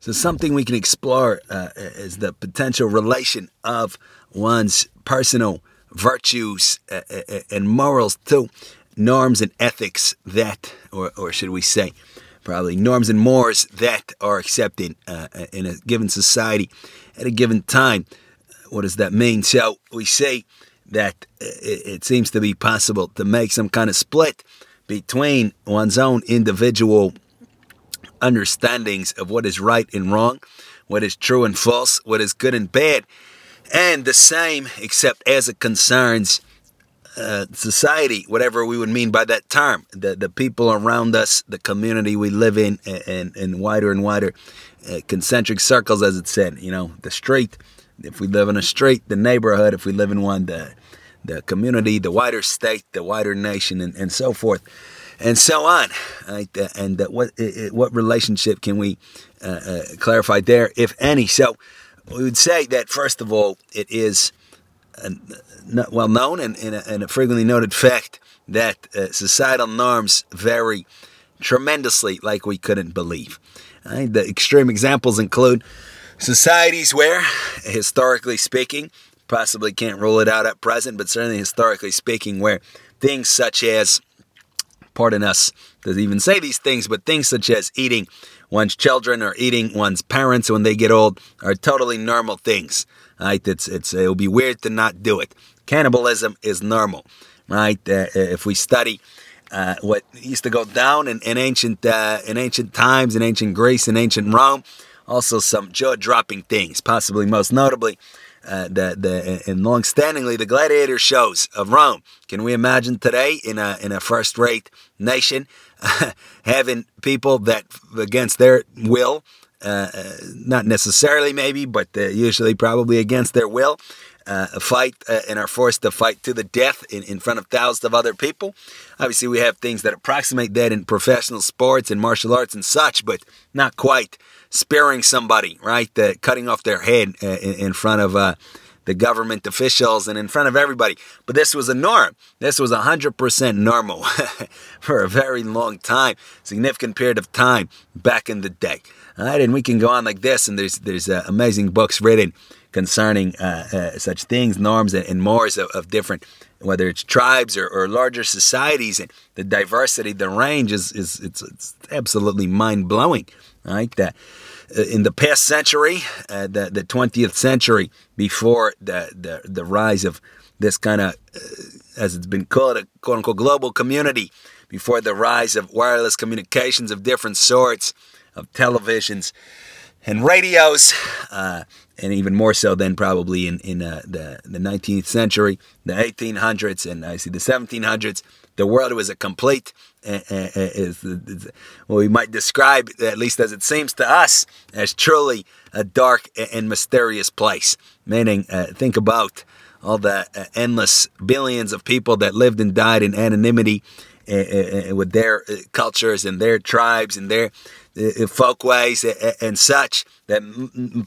So something we can explore uh, is the potential relation of one's personal virtues uh, uh, and morals to norms and ethics that, or, or should we say, probably norms and mores that are accepted uh, in a given society at a given time. What does that mean? So we say that it seems to be possible to make some kind of split between one's own individual understandings of what is right and wrong, what is true and false, what is good and bad, and the same, except as it concerns uh, society, whatever we would mean by that term, the the people around us, the community we live in, and and wider and wider uh, concentric circles, as it said. You know, the street. If we live in a street, the neighborhood. If we live in one, the the community, the wider state, the wider nation, and, and so forth and so on. Right? And uh, what what relationship can we uh, uh, clarify there, if any? So we would say that first of all, it is well known and, and, a, and, a, frequently noted fact that societal norms vary tremendously, like we couldn't believe. Right? The extreme examples include societies where, historically speaking, possibly can't rule it out at present, but certainly historically speaking, where things such as pardon us to even say these things, but things such as eating one's children or eating one's parents when they get old are totally normal things. Right? It's it's it will be weird to not do it. Cannibalism is normal, right? Uh, if we study uh, what used to go down in, in ancient uh, in ancient times, in ancient Greece, in ancient Rome, also some jaw-dropping things, possibly most notably uh, the the and long-standingly the gladiator shows of Rome. Can we imagine today in a in a first-rate nation having people that against their will, uh, uh, not necessarily maybe, but uh, usually probably against their will, uh, fight and are forced to fight to the death in, in front of thousands of other people. Obviously, we have things that approximate that in professional sports and martial arts and such, but not quite sparing somebody, right? Uh, cutting off their head uh, in, in, front of uh, the government officials and in front of everybody. But this was a norm. This was 100% normal for a very long time, significant period of time back in the day. All right, and we can go on like this, and there's there's uh, amazing books written concerning uh, uh, such things, norms, and, and mores of, of, different, whether it's tribes or, or, larger societies, and the diversity, the range is is it's, it's absolutely mind blowing. Right, that uh, in the past century, uh, the the twentieth century, before the, the the rise of this kind of, uh, as it's been called, a quote unquote global community, before the rise of wireless communications of different sorts, of televisions and radios, uh, and even more so than probably in in uh, the the 19th century, the 1800s, and I see the 1700s. The world was a complete, Eh, eh, eh, is, is what we might describe, at least as it seems to us, as truly a dark and mysterious place. Meaning, uh, think about all the uh, endless billions of people that lived and died in anonymity with their cultures and their tribes and their folkways and such that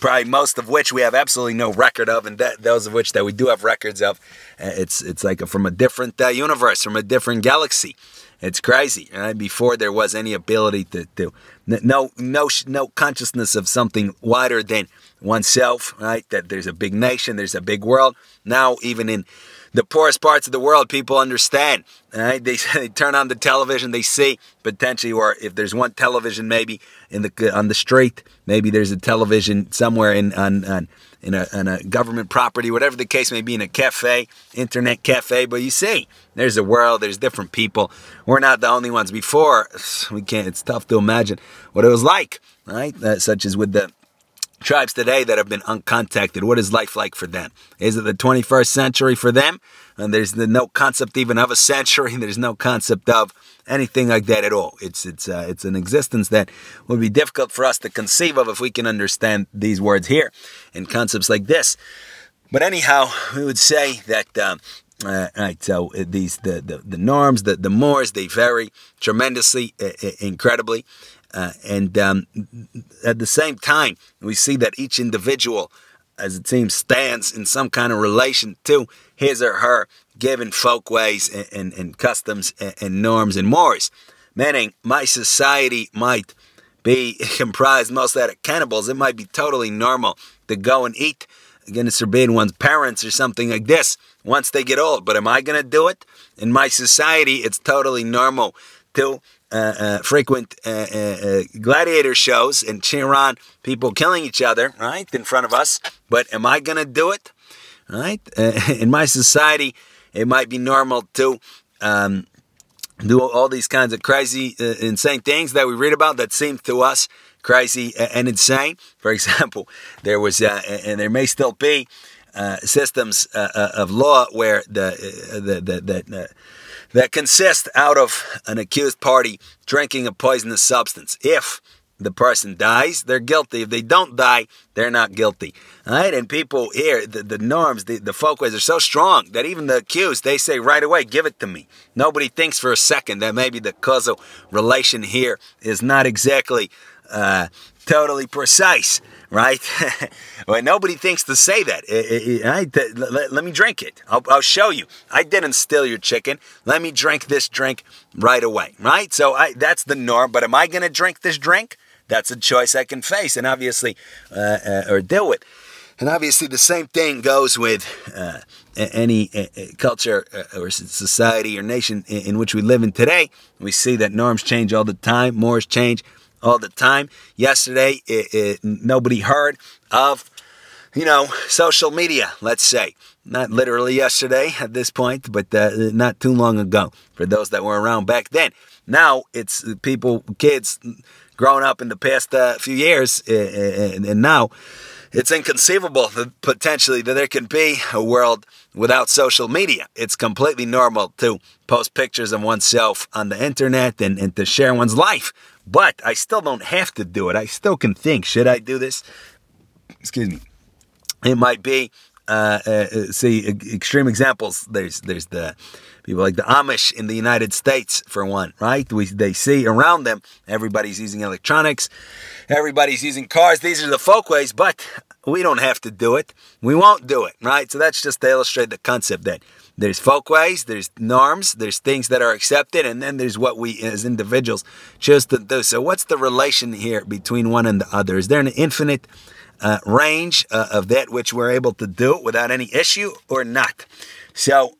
probably most of which we have absolutely no record of, and that, those of which that we do have records of, uh, it's it's like a, from a different uh, universe, from a different galaxy. It's crazy. Right? Before there was any ability to, to no no no consciousness of something wider than oneself. Right? That there's a big nation, there's a big world. Now even in the poorest parts of the world, people understand. Right? They, they turn on the television, they see potentially, or if there's one television maybe in the on the street, maybe there's a television somewhere in on, on in a, a government property, whatever the case may be, in a cafe, internet cafe. But you see, there's a world, there's different people. We're not the only ones. Before, we can't. It's tough to imagine what it was like, right? Uh, such as with the tribes today that have been uncontacted. What is life like for them? Is it the 21st century for them? And there's the, no concept even of a century. There's no concept of anything like that at all. It's it's uh, it's an existence that would be difficult for us to conceive of if we can understand these words here and concepts like this. But anyhow, we would say that. Um, uh, right, so uh, these the, the, the norms, the the mores, they vary tremendously, uh, uh incredibly, uh, and um, at the same time, we see that each individual, as it seems, stands in some kind of relation to his or her given folkways and, and, and customs and, and norms and mores. Meaning, my society might be comprised mostly out of cannibals, it might be totally normal to go and eat against forbid one's parents or something like this once they get old. But am I going to do it? In my society, it's totally normal to uh, uh, frequent uh, uh, uh, gladiator shows and cheer on people killing each other, right, in front of us. But am I going to do it? Right? Uh, in my society, it might be normal to um, do all these kinds of crazy, insane things that we read about that seem to us crazy and insane. For example, there was, and there may still be, Uh, systems uh, uh, of law where the the the, the that consist out of an accused party drinking a poisonous substance. If the person dies, they're guilty. If they don't die, they're not guilty. All right? And people here, the, the norms, the, the folkways are so strong that even the accused, they say right away, give it to me. Nobody thinks for a second that maybe the causal relation here is not exactly uh, totally precise right? well, nobody thinks to say that. let, let, me drink it. I'll, I'll, show you. I didn't steal your chicken. Let me drink this drink right away, right? So I, that's the norm. But am I going to drink this drink? That's a choice I can face and obviously, uh, uh, or deal with. And obviously, the same thing goes with uh, any uh, culture or society or nation in which we live in today. We see that norms change all the time, mores change all the time. Yesterday, it, it, nobody heard of, you know, social media, let's say. Not literally yesterday at this point, but uh, not too long ago for those that were around back then. Now it's people, kids growing up in the past uh, few years, uh and now it's inconceivable that potentially that there can be a world without social media. It's completely normal to post pictures of oneself on the internet and, and to share one's life but I still don't have to do it. I still can think, should I do this? Excuse me. It might be, uh, uh, see, extreme examples. There's there's the people like the Amish in the United States, for one, right? We, they see around them, everybody's using electronics, everybody's using cars. These are the folkways, but we don't have to do it. We won't do it, right? So that's just to illustrate the concept that there's folkways, there's norms, there's things that are accepted, and then there's what we as individuals choose to do. So, what's the relation here between one and the other? Is there an infinite uh, range uh, of that which we're able to do without any issue or not? So,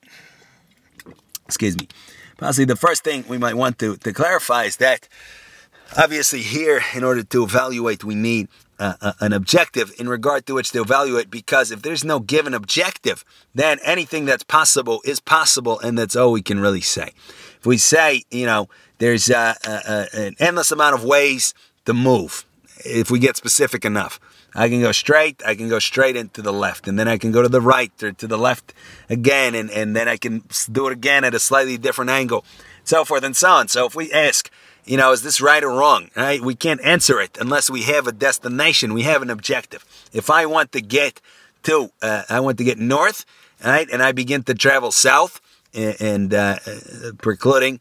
excuse me. Possibly the first thing we might want to, to clarify is that obviously here, in order to evaluate, we need an objective in regard to which to evaluate because if there's no given objective, then anything that's possible is possible, and that's all we can really say. If we say, you know, there's uh, uh, an endless amount of ways to move, if we get specific enough. I can go straight, I can go straight into the left, and then I can go to the right or to the left again, and, and then I can do it again at a slightly different angle, so forth and so on. So if we ask, you know, is this right or wrong? Right? We can't answer it unless we have a destination. We have an objective. If I want to get to, uh, I want to get north, right, and I begin to travel south, and, and uh, precluding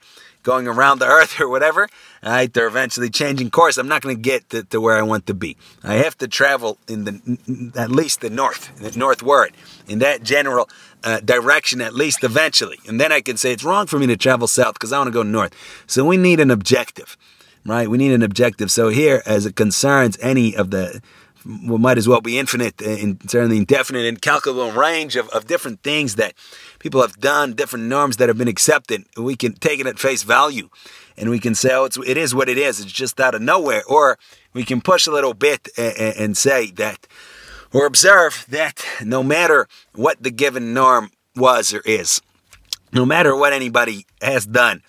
going around the earth or whatever, right? They're eventually changing course. I'm not going to get to where I want to be. I have to travel in the at least the north, the northward, in that general uh, direction at least eventually. And then I can say it's wrong for me to travel south because I want to go north. So we need an objective, right? We need an objective. So here, as it concerns any of the well, might as well be infinite in certainly indefinite, incalculable range of, of different things that people have done, different norms that have been accepted. We can take it at face value and we can say, oh, it's, it is what it is. It's just out of nowhere. Or we can push a little bit and, and say that, or observe that no matter what the given norm was or is, no matter what anybody has done,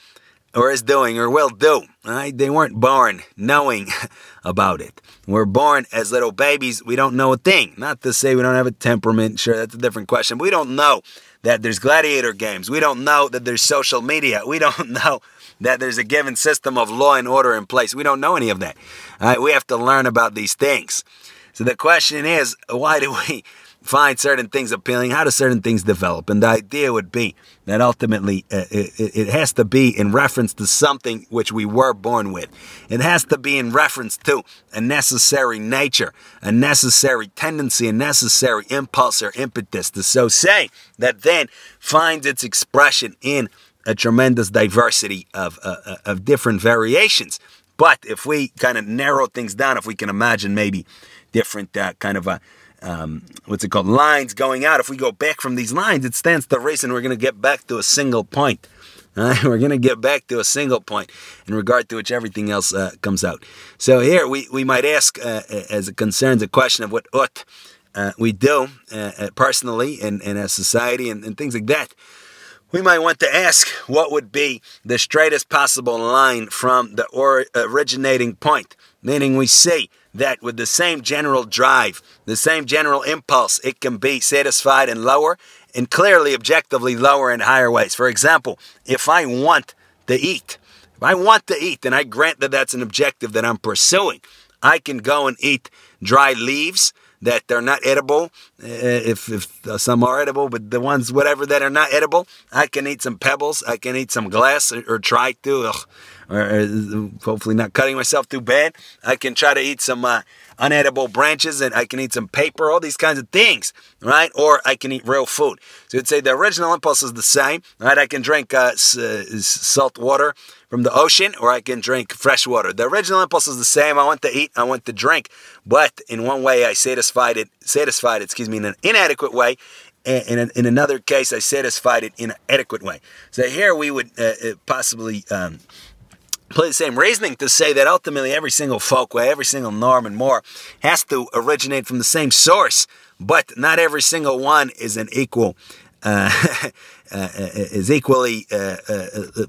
or is doing or will do. Right? They weren't born knowing about it. We're born as little babies. We don't know a thing. Not to say we don't have a temperament. Sure, that's a different question. We don't know that there's gladiator games. We don't know that there's social media. We don't know that there's a given system of law and order in place. We don't know any of that. Right? We have to learn about these things. So the question is, why do we find certain things appealing? How do certain things develop? And the idea would be that ultimately uh, it, it, has to be in reference to something which we were born with. It has to be in reference to a necessary nature, a necessary tendency, a necessary impulse or impetus to so say that then finds its expression in a tremendous diversity of, uh, uh of different variations But if we kind of narrow things down, if we can imagine maybe different uh, kind of a um, what's it called lines going out. If we go back from these lines, it stands to reason we're going to get back to a single point. Right? We're going to get back to a single point in regard to which everything else uh, comes out. So here we, we might ask, uh, as it concerns a question of what ut uh, we do uh, uh, personally and, and as society and, and things like that, we might want to ask what would be the straightest possible line from the or- originating point. Meaning, we see that with the same general drive, the same general impulse, it can be satisfied in lower and clearly objectively lower and higher ways. For example, if I want to eat, if I want to eat, and I grant that that's an objective that I'm pursuing, I can go and eat dry leaves that they're not edible. Eh, if, if some are edible, but the ones, whatever, that are not edible, I can eat some pebbles. I can eat some glass or, or try to, ugh, or, hopefully not cutting myself too bad. I can try to eat some uh, unedible branches and I can eat some paper, all these kinds of things, right? Or I can eat real food. So you'd say the original impulse is the same, right? I can drink uh, s- uh, salt water from the ocean or I can drink fresh water. The original impulse is the same. I want to eat, I want to drink, but in one way I satisfied it, satisfied, it, excuse me, in an inadequate way. In, in another case, I satisfied it in an adequate way. So here we would uh, uh possibly um, play the same reasoning to say that ultimately every single folkway, every single norm and more has to originate from the same source, but not every single one is an equal, uh, uh, is equally, uh, uh, uh,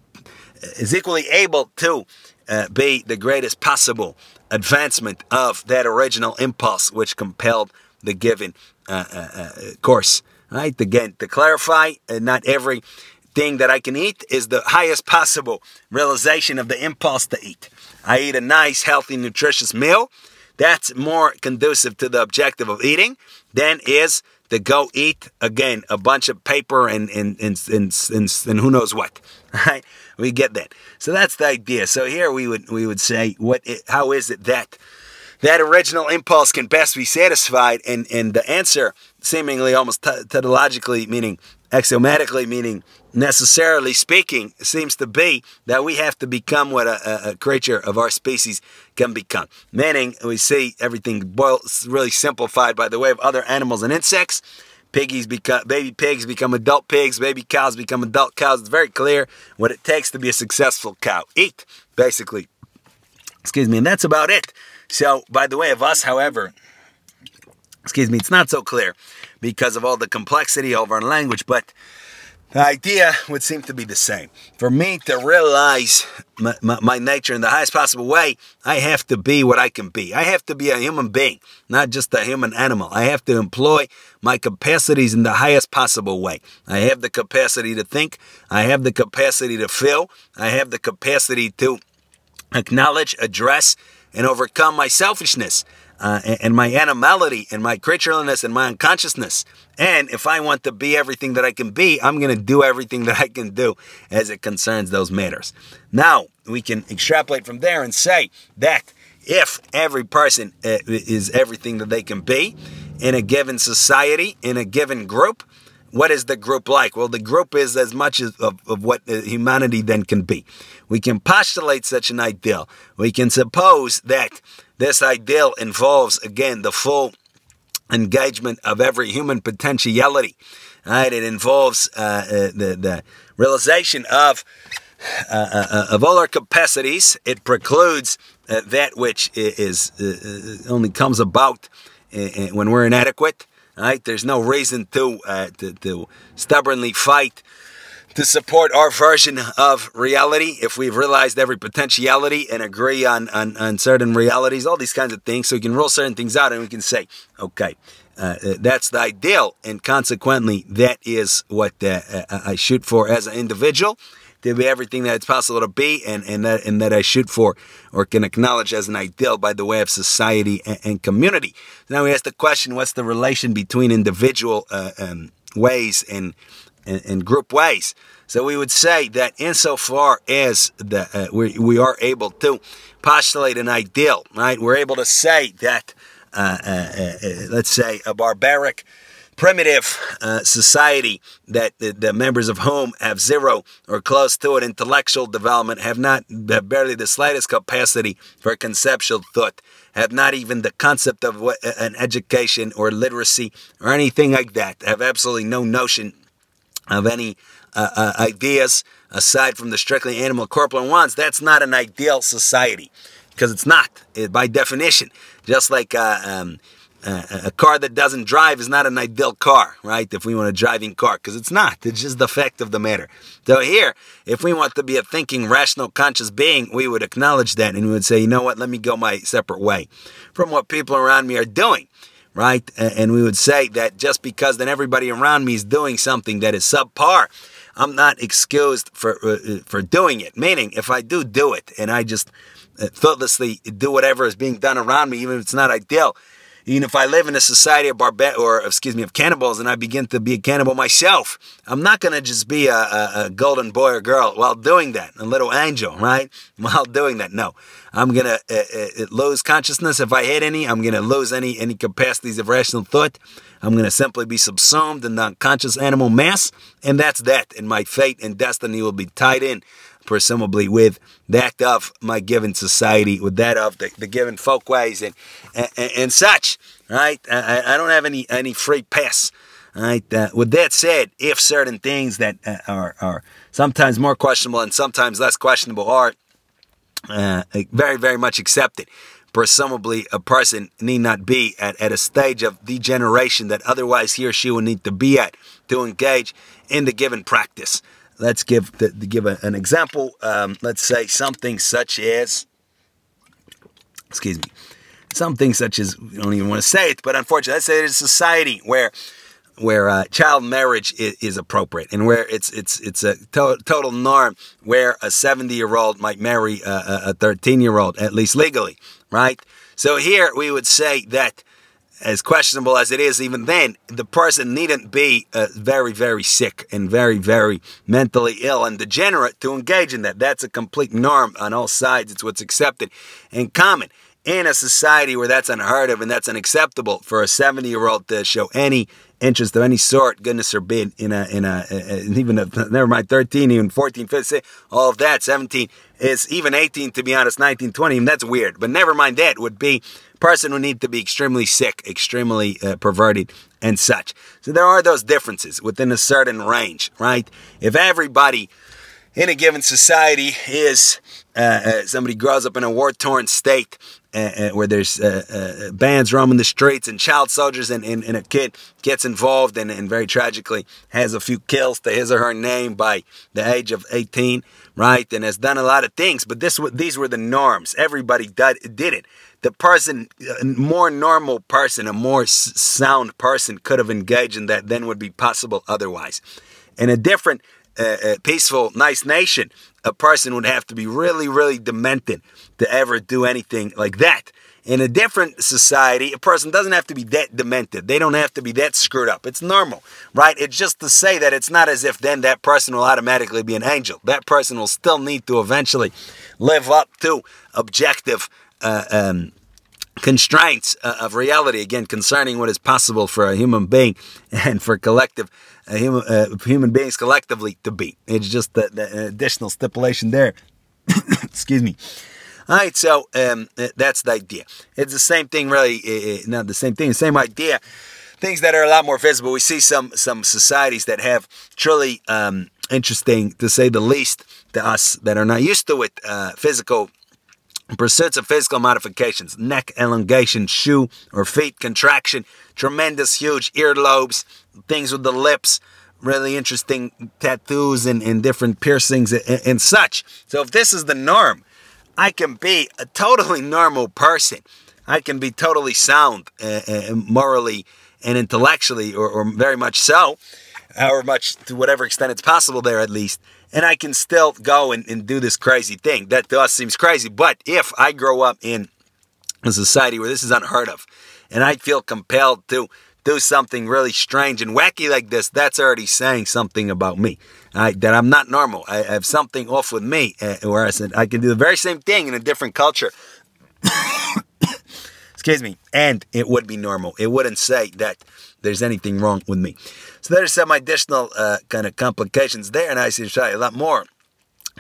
is equally able to uh, be the greatest possible advancement of that original impulse which compelled the given course. Right? Again, to clarify, not every thing that I can eat is the highest possible realization of the impulse to eat. I eat a nice, healthy, nutritious meal. That's more conducive to the objective of eating than is to go eat again a bunch of paper and and and, and, and, and who knows what. Right? We get that. So that's the idea. So here we would we would say what it, how is it that that original impulse can best be satisfied and and the answer seemingly almost tautologically meaning axiomatically meaning necessarily speaking, it seems to be that we have to become what a, a, creature of our species can become. Meaning, we see everything boiled, really simplified by the way of other animals and insects. Piggies become baby pigs become adult pigs, baby cows become adult cows. It's very clear what it takes to be a successful cow. Eat, basically. Excuse me, and that's about it. So, by the way of us, however, excuse me, it's not so clear because of all the complexity of our language, but the idea would seem to be the same. For me to realize my, my, my, nature in the highest possible way, I have to be what I can be. I have to be a human being, not just a human animal. I have to employ my capacities in the highest possible way. I have the capacity to think. I have the capacity to feel. I have the capacity to acknowledge, address, and overcome my selfishness uh, and, my animality and my creatureliness and my unconsciousness. And if I want to be everything that I can be, I'm going to do everything that I can do as it concerns those matters. Now, we can extrapolate from there and say that if every person uh, is everything that they can be in a given society, in a given group, what is the group like? Well, the group is as much as of, of what uh, humanity then can be. We can postulate such an ideal. We can suppose that this ideal involves, again, the full engagement of every human potentiality. Right? It involves uh, uh, the, the realization of uh, uh, uh of all our capacities. It precludes uh, that which is only comes about when we're inadequate. Right? There's no reason to, to, to stubbornly fight to support our version of reality if we've realized every potentiality and agree on, on, on, certain realities, all these kinds of things. So we can rule certain things out and we can say, okay, uh, uh that's the ideal. And consequently, that is what uh, uh, I shoot for as an individual to be everything that it's possible to be and, and, that, and that I shoot for or can acknowledge as an ideal by the way of society and, and community. Now we ask the question, what's the relation between individual uh, um, ways and in, in group ways. So we would say that insofar as the, uh, we, we are able to postulate an ideal, right? We're able to say that, uh, uh, uh let's say, a barbaric primitive uh, society that the, the, members of whom have zero or close to it intellectual development, have not have barely the slightest capacity for conceptual thought, have not even the concept of what, an education or literacy or anything like that, have absolutely no notion of any uh, uh, ideas aside from the strictly animal corporeal ones. That's not an ideal society because it's not it, by definition. Just like uh, um, a car that doesn't drive is not an ideal car, right? If we want a driving car, because it's not. It's just the fact of the matter. So here, if we want to be a thinking, rational, conscious being, we would acknowledge that and we would say, you know what? Let me go my separate way from what people around me are doing, right? And we would say that just because then everybody around me is doing something that is subpar, I'm not excused for uh, uh for doing it. Meaning, if I do do it and I just uh, thoughtlessly do whatever is being done around me, even if it's not ideal even if I live in a society of barba- or excuse me of cannibals and I begin to be a cannibal myself, I'm not going to just be a, a, a, golden boy or girl while doing that, a little angel, right? While doing that, no, I'm going to uh, uh, lose consciousness if I hit any. I'm going to lose any any capacities of rational thought. I'm going to simply be subsumed in the unconscious animal mass, and that's that. And my fate and destiny will be tied in presumably with that of my given society, with that of the, the given folkways and, and, and such, right? I, I, don't have any, any free pass. Right. Uh, with that said, if certain things that uh, are, are sometimes more questionable and sometimes less questionable are uh, very, very much accepted, presumably a person need not be at, at a stage of degeneration that otherwise he or she will need to be at to engage in the given practice. Let's give the, give a, an example. Um, let's say something such as, excuse me, something such as you don't even want to say it, but unfortunately, let's say it's a society where where uh, child marriage is, is, appropriate and where it's it's it's a to- total norm where a 70 year old might marry a 13 year old at least legally right so here we would say that as questionable as it is, even then, the person needn't be uh, very, very sick and very, very mentally ill and degenerate to engage in that. That's a complete norm on all sides. It's what's accepted and common. In a society where that's unheard of and that's unacceptable for a 70 year old to show any interest of any sort, goodness forbid, in a, in a, even a, never mind 13, even 14, 15, all of that, 17, is even 18, to be honest, 19, 20, that's weird. But never mind that would be person would need to be extremely sick, extremely uh, perverted, and such. So there are those differences within a certain range, right? If everybody in a given society is uh, uh, somebody grows up in a war torn state uh, uh, where there's uh, uh, bands roaming the streets and child soldiers, and, and, and a kid gets involved and, and, very tragically has a few kills to his or her name by the age of 18, right? And has done a lot of things, but this these were the norms. Everybody did, did it the person, a more normal person, a more sound person could have engaged in that than would be possible otherwise. In a different, uh, peaceful, nice nation, a person would have to be really, really demented to ever do anything like that. In a different society, a person doesn't have to be that demented. They don't have to be that screwed up. It's normal, right? It's just to say that it's not as if then that person will automatically be an angel. That person will still need to eventually live up to objective uh, um, constraints uh, of reality again concerning what is possible for a human being and for collective human, uh, human beings collectively to be. It's just the, the additional stipulation there. Excuse me. All right, so um, uh, that's the idea. It's the same thing, really. Uh, uh, not the same thing, the same idea. Things that are a lot more visible. We see some some societies that have truly um, interesting, to say the least, to us that are not used to it, uh, physical Pursuits of physical modifications, neck elongation, shoe or feet contraction, tremendous huge earlobes, things with the lips, really interesting tattoos and, and different piercings and, and such. So if this is the norm, I can be a totally normal person. I can be totally sound uh, uh, morally and intellectually, or, or very much so, however much to whatever extent it's possible there at least and I can still go and, and do this crazy thing. That to us seems crazy. But if I grow up in a society where this is unheard of, and I feel compelled to do something really strange and wacky like this, that's already saying something about me. that I'm not normal. I have something off with me. Uh, whereas I can do the very same thing in a different culture. Excuse me, and it would be normal. It wouldn't say that there's anything wrong with me. So there's some additional uh, kind of complications there, and I see a lot more.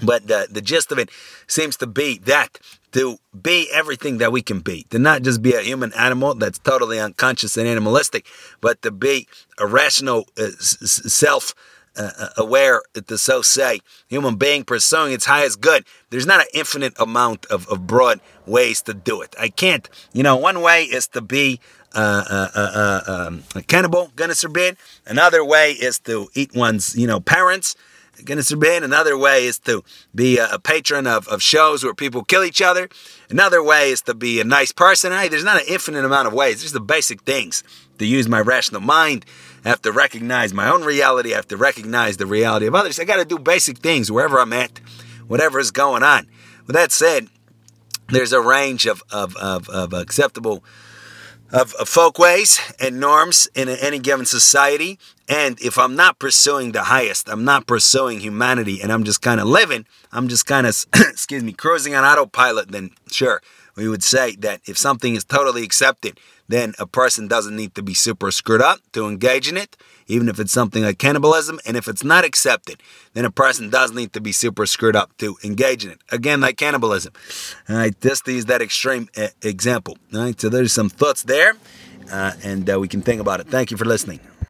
But the, the gist of it seems to be that to be everything that we can be, to not just be a human animal that's totally unconscious and animalistic, but to be a rational, uh, self uh, aware, to so say, human being pursuing its highest good. There's not an infinite amount of, of broad ways to do it. I can't, you know, one way is to be uh, uh, uh, uh um, a cannibal, goodness forbid. Another way is to eat one's, you know, parents. Goodness forbid. Another way is to be a, a, patron of, of shows where people kill each other. Another way is to be a nice person. Hey, there's not an infinite amount of ways. There's the basic things. To use my rational mind, I have to recognize my own reality. I have to recognize the reality of others. I got to do basic things wherever I'm at, whatever is going on. With that said, there's a range of, of, of, of acceptable of, of folkways and norms in any given society. And if I'm not pursuing the highest, I'm not pursuing humanity, and I'm just kind of living, I'm just kind of, excuse me, cruising on autopilot, then sure, we would say that if something is totally accepted, then a person doesn't need to be super screwed up to engage in it, even if it's something like cannibalism. And if it's not accepted, then a person does need to be super screwed up to engage in it. Again, like cannibalism. All right, this is that extreme uh, example. All right, so there's some thoughts there, uh, and uh, we can think about it. Thank you for listening.